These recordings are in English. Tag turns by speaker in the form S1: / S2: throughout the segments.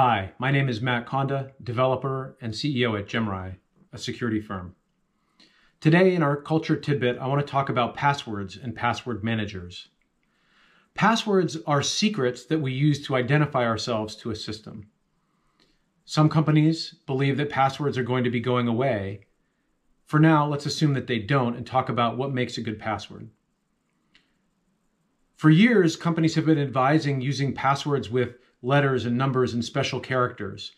S1: Hi, my name is Matt Konda, developer and CEO at Jemurai, a security firm. Today in our culture tidbit, I want to talk about passwords and password managers. Passwords are secrets that we use to identify ourselves to a system. Some companies believe that passwords are going to be going away. For now, let's assume that they don't and talk about what makes a good password. For years, companies have been advising using passwords with letters and numbers and special characters.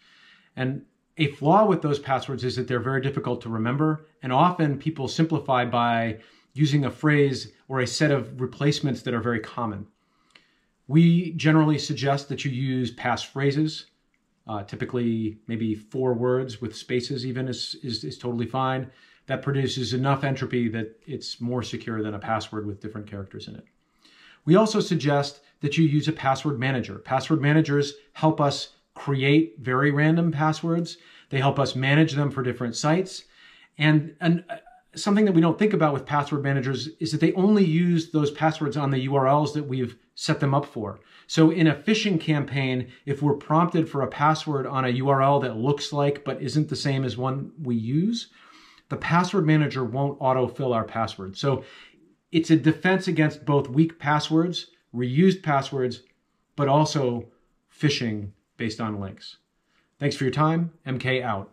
S1: And a flaw with those passwords is that they're very difficult to remember. And often people simplify by using a phrase or a set of replacements that are very common. We generally suggest that you use passphrases. Uh, typically, maybe four words with spaces, even is, is, is totally fine. That produces enough entropy that it's more secure than a password with different characters in it. We also suggest that you use a password manager. Password managers help us create very random passwords. They help us manage them for different sites. And, and uh, something that we don't think about with password managers is that they only use those passwords on the URLs that we've set them up for. So in a phishing campaign, if we're prompted for a password on a URL that looks like but isn't the same as one we use, the password manager won't autofill our password. So it's a defense against both weak passwords, reused passwords, but also phishing based on links. Thanks for your time. MK out.